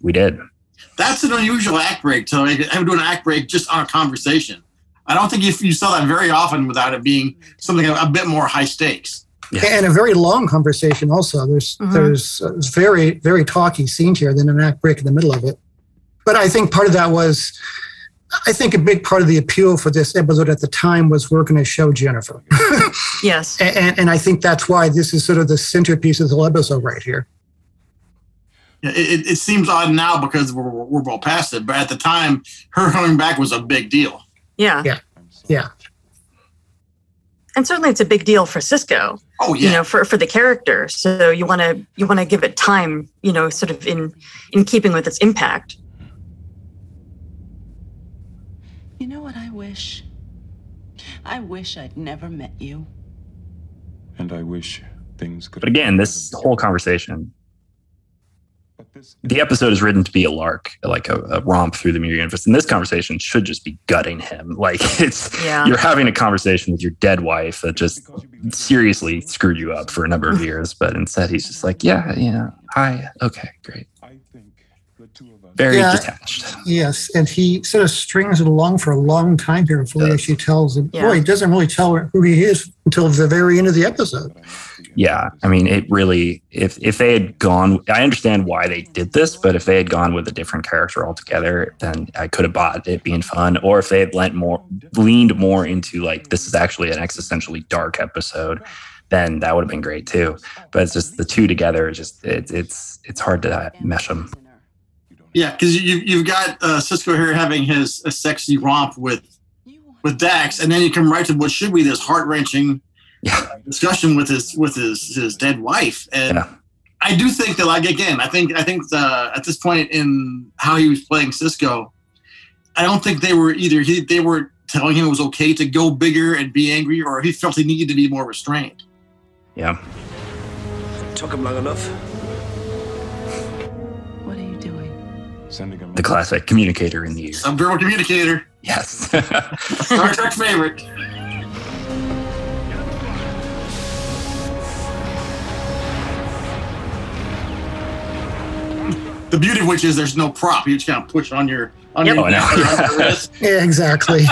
We did. That's an unusual act break. So I am doing an act break just on a conversation. I don't think if you saw that very often without it being something a, a bit more high stakes. Yeah. And a very long conversation also. There's Mhm. there's very very talky scenes here, then an act break in the middle of it. But I think part of that was, I think a big part of the appeal for this episode at the time was we're going to show Jennifer, [laughs] Yes. and, and and I think that's why this is sort of the centerpiece of the whole episode right here. It, it, it seems odd now because we're, we're well past it, but at the time, her coming back was a big deal. Yeah. Yeah. Yeah. And certainly it's a big deal for Sisko. Oh yeah. You know, for, for the character. So you want to you want to give it time. You know, sort of in in keeping with its impact. You know what I wish? I wish I'd never met you. And I wish things could. But again, this whole conversation, the episode is written to be a lark, like a, a romp through the mirror universe. And this conversation should just be gutting him. [laughs] Like it's Yeah. you're having a conversation with your dead wife that just seriously screwed you up for a number of [laughs] years. But instead, he's just like, yeah, yeah, hi, okay, great. Very Yeah. detached. Yes, and he sort of strings it along for a long time here before he actually tells him. Yeah. Boy, he doesn't really tell her who he is until the very end of the episode. Yeah, I mean, it really. If if they had gone, I understand why they did this, but if they had gone with a different character altogether, then I could have bought it being fun. Or if they had lent more, leaned more into like this is actually an existentially dark episode, then that would have been great too. But it's just the two together. is Just it's it's it's hard to mesh them. Yeah, because you you've got uh, Sisko here having his a sexy romp with with Dax, and then you come right to what should be this heart wrenching discussion with his with his his dead wife, and I do think that like again, I think I think the, at this point in how he was playing Sisko, I don't think they were either he they were telling him it was okay to go bigger and be angry, or he felt he needed to be more restrained. Yeah. Took him long enough. The classic communicator in the ear. Subdermal communicator, Yes. [laughs] Star Trek favorite. The beauty of which is there's no prop. You just kind of push on your on Yep. your, Oh, I know. [laughs] on your wrist. [laughs] Yeah, exactly.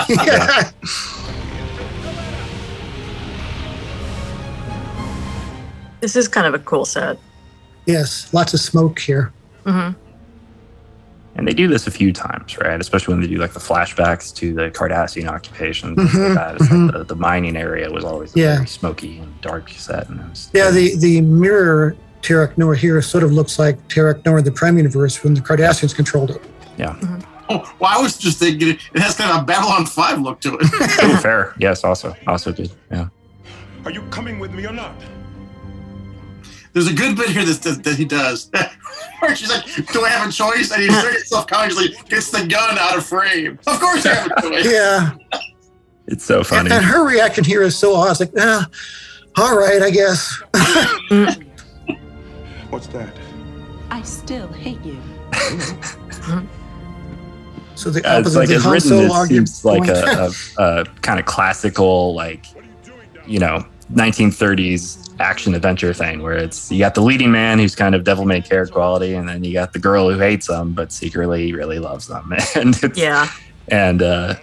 This is kind of a cool set. yes, lots of smoke here. hmm And they do this a few times, right? Especially when they do like the flashbacks to the Cardassian occupation, things Mhm, like that. It's like the, the mining area was always a Yeah. very smoky and dark set. And was, Yeah, the, the mirror Terok Nor here sort of looks like Terok Nor in the Prime Universe when the Cardassians controlled it. yeah. Oh, well, I was just thinking it it has kind of a Babylon 5 look to it. Fair. Yes, also. Also good. Yeah. Are you coming with me or not? There's a good bit here that, that, that he does. [laughs] Where she's like, Do I have a choice? And he very self consciously gets the gun out of frame. Of course, you have a choice. [laughs] Yeah. It's so funny. And, and her reaction here is so odd. It's like, ah, all right, I guess. [laughs] What's that? I still hate you. So the Uh, opposite like of the as Han written, Solo it argument. seems like a, a, a kind of classical, like, you know, 1930s action adventure thing where it's you got the leading man who's kind of devil may care quality, and then you got the girl who hates them but secretly really loves them. [laughs] And it's, Yeah. and uh,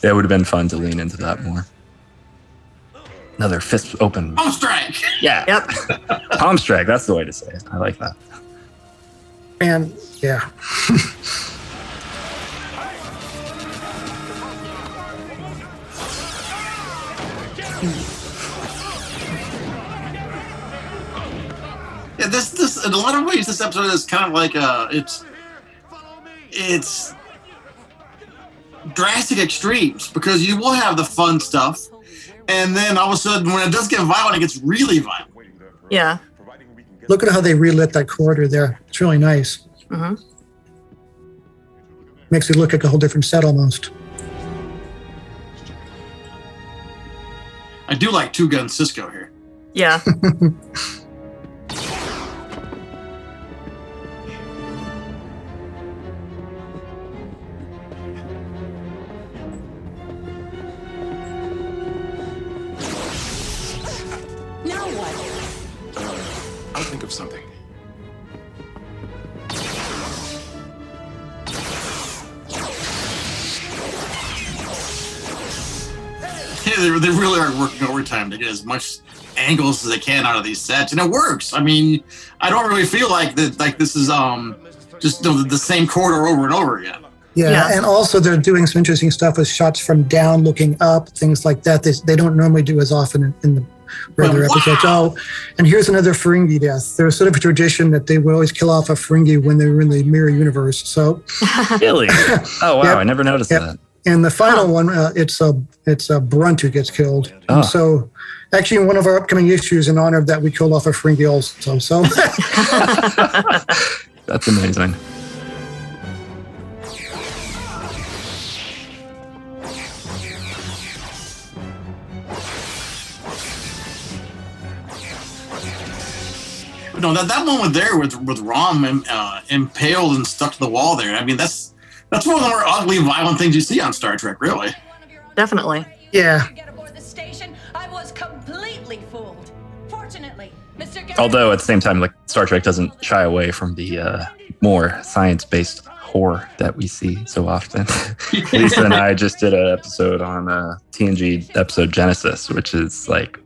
that would have been fun to lean into that more. Another fist open. Palm strike. Yeah. Yep. Palm strike. That's the way to say it. I like that. And yeah. Yeah, [laughs] in a lot of ways this episode is kind of like uh it's it's drastic extremes because you will have the fun stuff and then all of a sudden when it does get violent it gets really violent. Yeah. Look at how they relit that corridor there. It's really nice. hmm Makes it look like a whole different set almost. I do like two gun Sisko here. Yeah. [laughs] out of these sets, and it works. I mean, I don't really feel like that. Like this is um just the, the same corridor over and over again. Yeah, Yeah. and also they're doing some interesting stuff with shots from down looking up, things like that. They, they don't normally do as often in, in the regular Wow. episodes. Oh, and here's another Ferengi death. There's sort of a tradition that they would always kill off a Ferengi when they were in the mirror universe. So, [laughs] Really? [laughs] Oh, wow. Yep. I never noticed Yep. that. and the final one, uh, it's a it's a Brunt who gets killed. Oh. And so Actually, in one of our upcoming issues, in honor of that, we killed off a Ferengi also. So [laughs] [laughs] That's amazing. No, that, that moment there with with Rom uh, impaled and stuck to the wall there. I mean, that's that's one of the more ugly, violent things you see on Star Trek, really. Definitely. Yeah. Although at the same time, like Star Trek doesn't shy away from the uh, more science-based horror that we see so often. [laughs] Lisa and I just did an episode on uh, TNG episode Genesis, which is like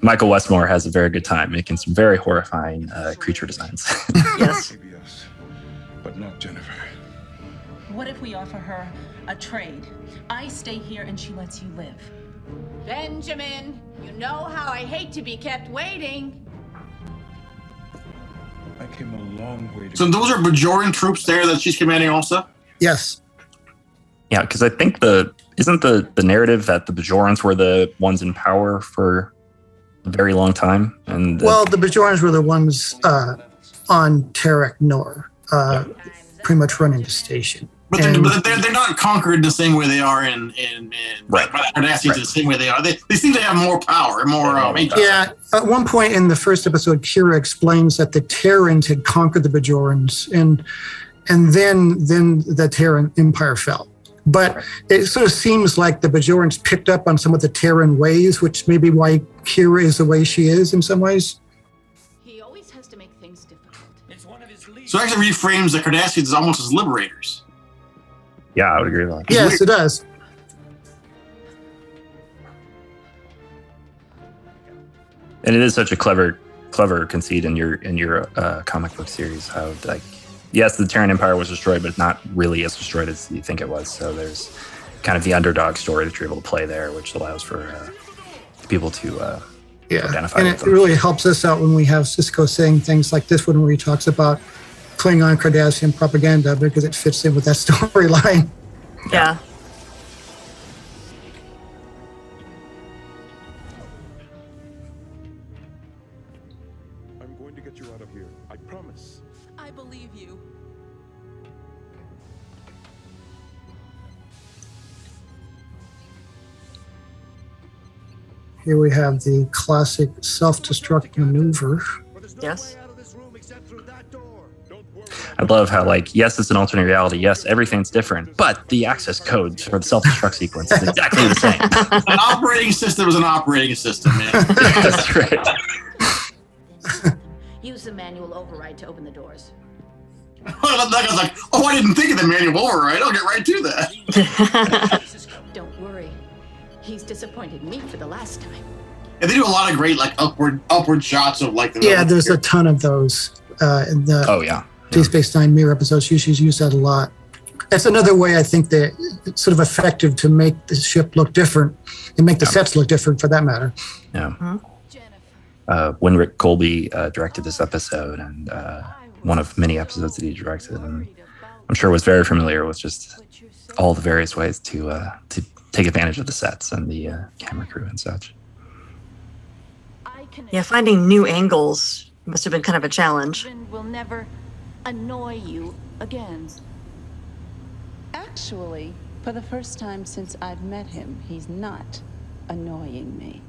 Michael Westmore has a very good time making some very horrifying uh, creature designs. [laughs] yes. But not Jennifer. What if we offer her a trade? I stay here and she lets you live. Benjamin, you know how I hate to be kept waiting. I came a long way to So those are Bajoran troops there that she's commanding, also. yes, yeah, because I think the isn't the the narrative that the Bajorans were the ones in power for a very long time, and uh, well, the Bajorans were the ones uh, on Terok Nor, uh, pretty much running the station. But they're, And- but they're, they're not conquered the same way they are in in, in right. by the Cardassians the same way they are. They, they seem to have more power, more um, Yeah, at one point in the first episode, Kira explains that the Terrans had conquered the Bajorans, and and then then the Terran Empire fell. But it sort of seems like the Bajorans picked up on some of the Terran ways, which may be why Kira is the way she is in some ways. He always has to make things difficult. So it actually reframes the Cardassians almost as liberators. Yeah, I would agree with that. Yes, it does. and it is such a clever clever conceit in your in your uh, comic book series how like yes the terran empire was destroyed but not really as destroyed as you think it was so there's kind of the underdog story that you're able to play there which allows for uh, people to uh, Yeah, identify and with it them really helps us out when we have Sisko saying things like this one, where he talks about Klingon Cardassian propaganda because it fits in with that [laughs] storyline. Yeah. I'm going to get you out of here. I promise. I believe you. Here we have the classic self-destruct maneuver. Yes. I love how like yes it's an alternate reality yes everything's different but the access code for the self-destruct sequence is exactly the same [laughs] an operating system is an operating system, man. [laughs] that's right [laughs] Use the manual override to open the doors. that guy's like, oh, I didn't think of the manual override. I'll get right to that. Don't worry. He's disappointed me for the last time. And they do a lot of great like upward upward shots of like the Yeah, there's a ton of those uh, in the oh yeah Deep Space Nine mirror episodes. She- She's used that a lot. That's another way I think that it's sort of effective to make the ship look different and make the sets look different for that matter. Yeah. Uh, when Rich Kolbe uh, directed this episode, and uh, one of many episodes that he directed, and I'm sure was very familiar with just all the various ways to uh, to take advantage of the sets and the uh, camera crew and such. Yeah, finding new angles must have been kind of a challenge. Will never annoy you again. Actually, for the first time since I've met him, he's not annoying me.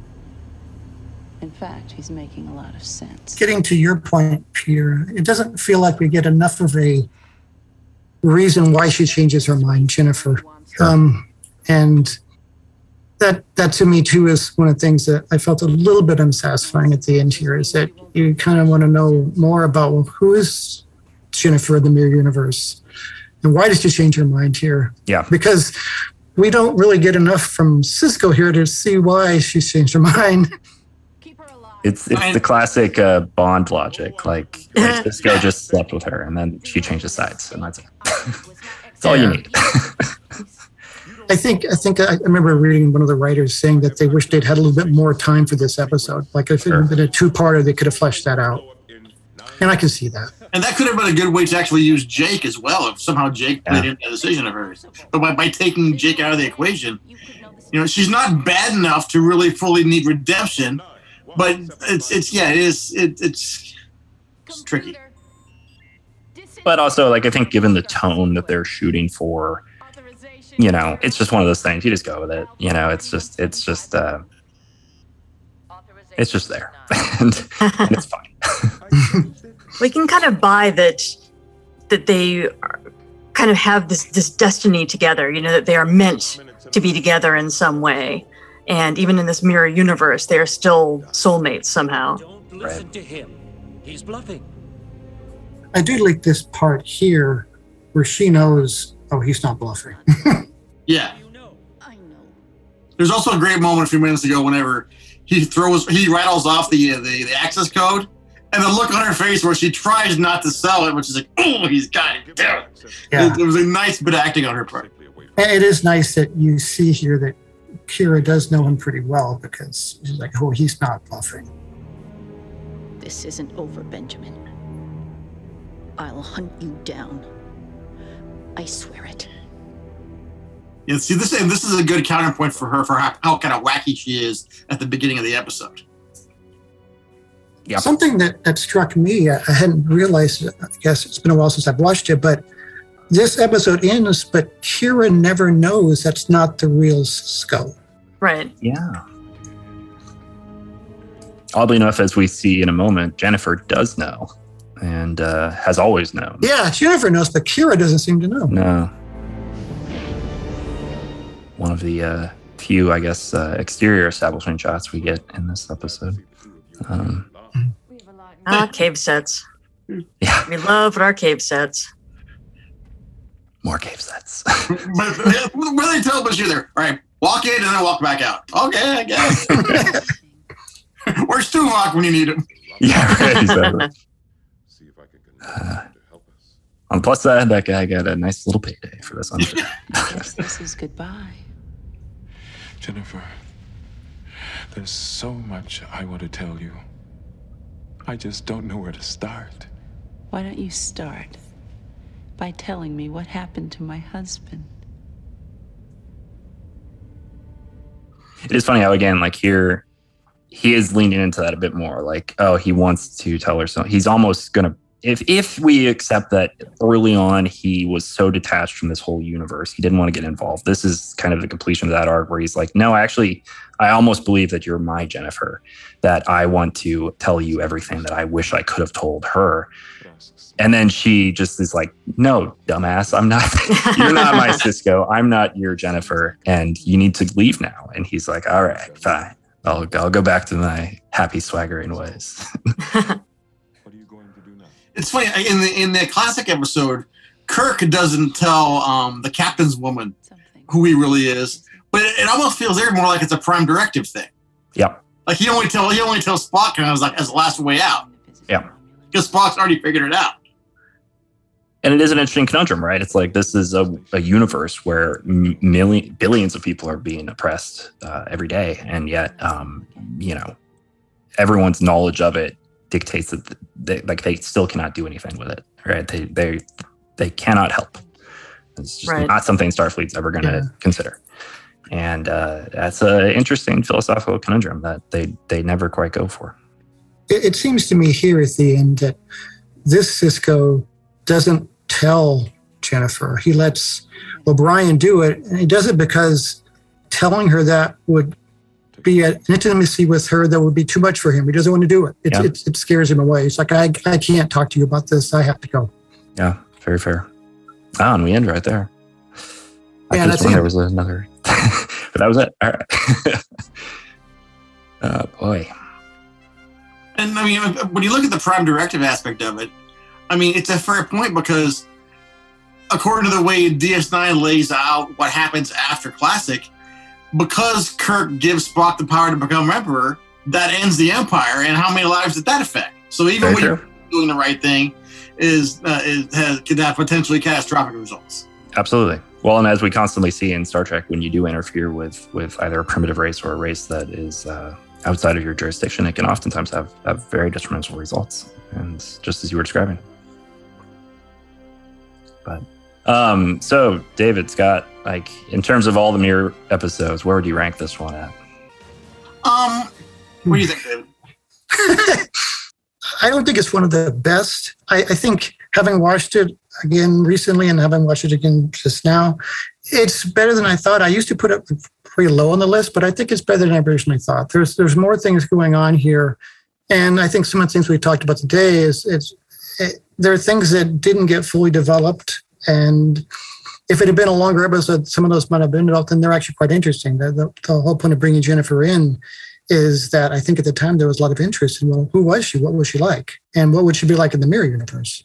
In fact, he's making a lot of sense. Getting to your point, Peter, it doesn't feel like we get enough of a reason why she changes her mind, Jennifer. Um, and that that to me too is one of the things that I felt a little bit unsatisfying at the end here is that you kind of want to know more about well, who is Jennifer in the mirror universe and why did she change her mind here? Yeah. Because we don't really get enough from Sisko here to see why she's changed her mind. It's it's the classic uh, Bond logic. Like, [laughs] like Sisko just slept with her, and then she changes sides, and that's it. [laughs] that's all you need. [laughs] I think I think I remember reading one of the writers saying that they wish they'd had a little bit more time for this episode. Like if it had been a two-parter, they could have fleshed that out. And I can see that. And that could have been a good way to actually use Jake as well, if somehow Jake played into the decision of hers. But by, by taking Jake out of the equation, You know, she's not bad enough to really fully need redemption, but it's it's yeah, it is it, it's, it's tricky. But also, like I think, given the tone that they're shooting for, you know, it's just one of those things. You just go with it. You know, it's just it's just uh, it's just there, and, [laughs] and it's fine. [laughs] [laughs] we can kind of buy that that they are, kind of have this this destiny together. You know, that they are meant to be together in some way. And even in this mirror universe, they are still soulmates somehow. Don't listen to him. He's bluffing. I do like this part here where she knows, oh, he's not bluffing. [laughs] Yeah. I know. There's also a great moment a few minutes ago whenever he throws he rattles off the uh, the, the access code and the look on her face where she tries not to sell it, which is like, oh, he's got it. Damn it. Yeah. It, it was a nice bit of acting on her part. It is nice that you see here that Kira does know him pretty well because she's like, oh, he's not bluffing. This isn't over, Benjamin. I'll hunt you down. I swear it. Yeah, see this and this is a good counterpoint for her for how, how kind of wacky she is at the beginning of the episode. Something that, that struck me, I I hadn't realized, I guess it's been a while since I've watched it, but this episode ends, but Kira never knows that's not the real Sisko. Right. Yeah. Oddly enough, as we see in a moment, Jennifer does know and uh, has always known. Yeah, Jennifer knows, but Kira doesn't seem to know. No. One of the uh, few, I guess, uh, exterior establishment shots we get in this episode. Um, Ah, cave sets. Yeah. We love our cave sets. more cave sets. but when they tell us you're there, all right, walk in and then walk back out. Okay, I guess. [laughs] Where's Tuvok when you need him? yeah, right, exactly. [laughs] See if I can uh, on the plus side, that guy got a nice little payday for this one. This is goodbye. Jennifer, there's so much I want to tell you. I just don't know where to start. Why don't you start by telling me what happened to my husband? it is funny how again like here he is leaning into that a bit more like oh he wants to tell her something he's almost gonna if if we accept that early on he was so detached from this whole universe he didn't want to get involved this is kind of the completion of that arc where he's like no I actually i almost believe that you're my jennifer that i want to tell you everything that i wish i could have told her and then she just is like, "No, dumbass, I'm not. [laughs] you're not my Sisko. I'm not your Jennifer, and you need to leave now." And he's like, "All right, fine. I'll I'll go back to my happy swaggering ways." [laughs] It's funny in the in the classic episode, Kirk doesn't tell um, the captain's woman who he really is, but it, it almost feels there more like it's a prime directive thing. Yep. Like he only tell he only tells Spock, and I was like, as the last way out, Yeah. because Spock's already figured it out. And it is an interesting conundrum, right? It's like this is a, a universe where m- million, billions of people are being oppressed uh, every day, and yet, um, you know, everyone's knowledge of it dictates that they, like they still cannot do anything with it, right? They they they cannot help. It's just Right. not something Starfleet's ever going to consider, and uh, that's an interesting philosophical conundrum that they they never quite go for. It, it seems to me here at the end that this Sisko doesn't tell Jennifer. He lets O'Brien do it, and he does it because telling her that would be an intimacy with her that would be too much for him. He doesn't want to do it. It, Yeah. it, it scares him away. It's like, I, I can't talk to you about this. I have to go. Yeah, very fair. Ah, and we end right there. I Yeah, just that's it. there was another, [laughs] but that was it. All right. [laughs] uh, boy, And I mean, when you look at the prime directive aspect of it, I mean, it's a fair point because according to the way DS9 lays out what happens after Classic, because Kirk gives Spock the power to become Emperor, that ends the Empire. And how many lives did that affect? So even Very when true. you're doing the right thing, is uh, is has, could have potentially catastrophic results. absolutely. Well, and as we constantly see in Star Trek, when you do interfere with with either a primitive race or a race that is uh, outside of your jurisdiction, it can oftentimes have, have very detrimental results. And just as you were describing. But Um, so David Scott, like in terms of all the mirror episodes, where would you rank this one at? Um, what do you think, David? [laughs] I don't think it's one of the best. I, I, think having watched it again recently and having watched it again just now, it's better than I thought. I used to put it pretty low on the list, but I think it's better than I originally thought. There's there's more things going on here, and I think some of the things we talked about today is it's it, there are things that didn't get fully developed, and if it had been a longer episode, some of those might have been developed, and they're actually quite interesting. The, the, the whole point of bringing Jennifer in is that I think at the time there was a lot of interest in well, who was she? What was she like? And what would she be like in the mirror universe?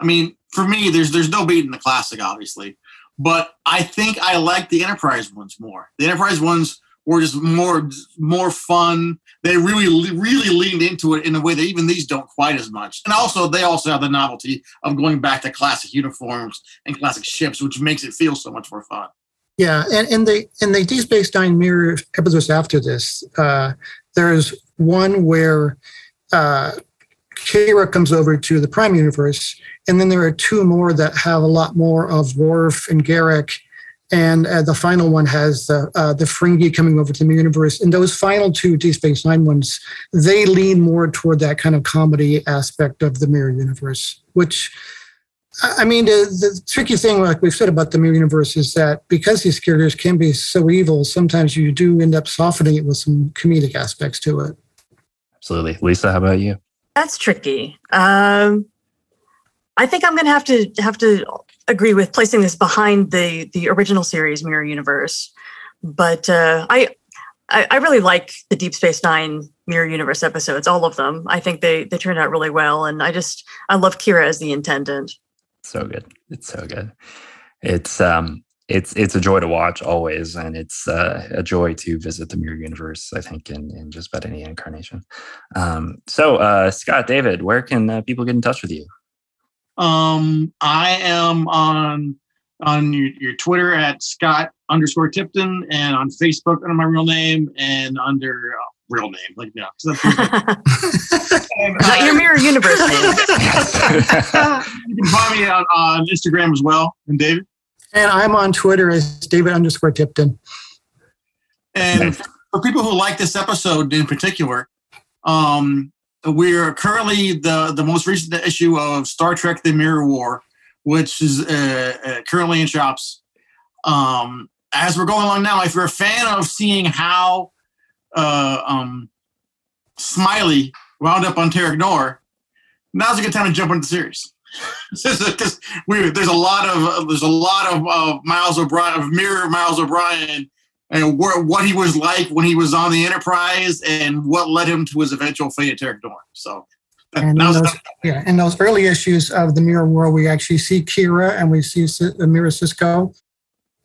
I mean, for me, there's there's no beating the classic, obviously, but I think I like the Enterprise ones more. The Enterprise ones were just more more fun. They really really leaned into it in a way that even these don't quite as much. And also, they also have the novelty of going back to classic uniforms and classic ships, which makes it feel so much more fun. Yeah, and in the in the Deep Space Nine mirror episodes after this, uh, there's one where uh, Kira comes over to the Prime universe, and then there are two more that have a lot more of Worf and Garak, and uh, the final one has the uh, the Ferengi coming over to the mirror universe. And those final two Deep Space Nine ones, they lean more toward that kind of comedy aspect of the mirror universe, which I mean, the, the, tricky thing, like we've said about the mirror universe, is that because these characters can be so evil, sometimes you do end up softening it with some comedic aspects to it. Absolutely, Lisa. How about you? That's tricky. Um, I think I'm going to have to have to agree with placing this behind the the original series Mirror Universe, but uh, I, I I really like the Deep Space Nine Mirror Universe episodes, all of them. I think they they turned out really well, and I just I love Kira as the intendant so good. It's so good. It's um it's it's a joy to watch always, and it's uh, a joy to visit the Mirror Universe. I think in in just about any incarnation. Um, so uh, Scott, David, where can uh, people get in touch with you? Um, I am on on your, your Twitter at Scott underscore Tipton and on Facebook under my real name and under uh, real name. Like, no. and, Not your mirror universe name. [laughs] you can find me on, on Instagram as well. And David? And I'm on Twitter as David underscore Tipton. And for people who like this episode in particular, um, we're currently the, the most recent issue of Star Trek The Mirror War, which is uh, uh, currently in shops. Um, as we're going along now, if you're a fan of seeing how uh, um, Smiley wound up on Nor, now's a good time to jump into the series. Because there's a lot of there's a lot of uh, Miles O'Brien of mirror Miles O'Brien and wh- what he was like when he was on the Enterprise and what led him to his eventual fate at Terok Nor. So. And in those, yeah, in those early issues of the Mirror World, we actually see Kira and we see Mira Sisko,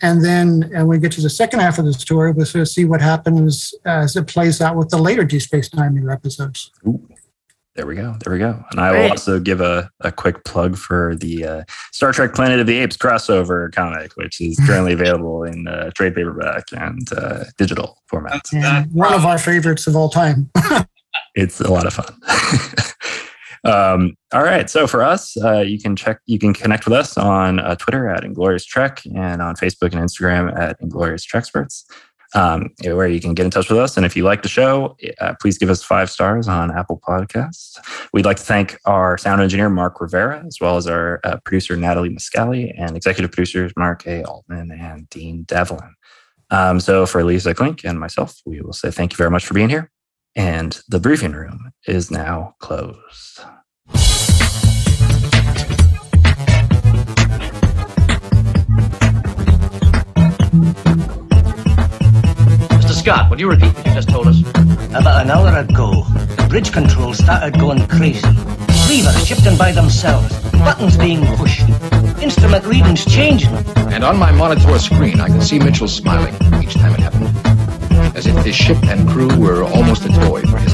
and then and we get to the second half of the story, we'll sort of see what happens as it plays out with the later Deep Space Nine mirror episodes. Ooh, there we go. There we go. And I will also give a, a quick plug for the uh, Star Trek Planet of the Apes crossover comic, which is currently [laughs] available in uh, trade paperback and uh, digital formats. And one of our favorites of all time. [laughs] it's a lot of fun. [laughs] Um, all right. So for us, uh, you can check, you can connect with us on uh, Twitter at Inglorious Trek and on Facebook and Instagram at Inglorious Treksperts, um, where you can get in touch with us. And if you like the show, uh, please give us five stars on Apple Podcasts. We'd like to thank our sound engineer, Mark Rivera, as well as our uh, producer, Natalie Muscali, and executive producers, Mark A. Altman and Dean Devlin. Um, so for Lisa Klink and myself, we will say thank you very much for being here. And the briefing room is now closed. Scott, would you repeat what you just told us? About an hour ago, the bridge control started going crazy. Levers shifting by themselves, buttons being pushed, instrument readings changing. And on my monitor screen, I can see Mitchell smiling each time it happened as if his ship and crew were almost a toy for his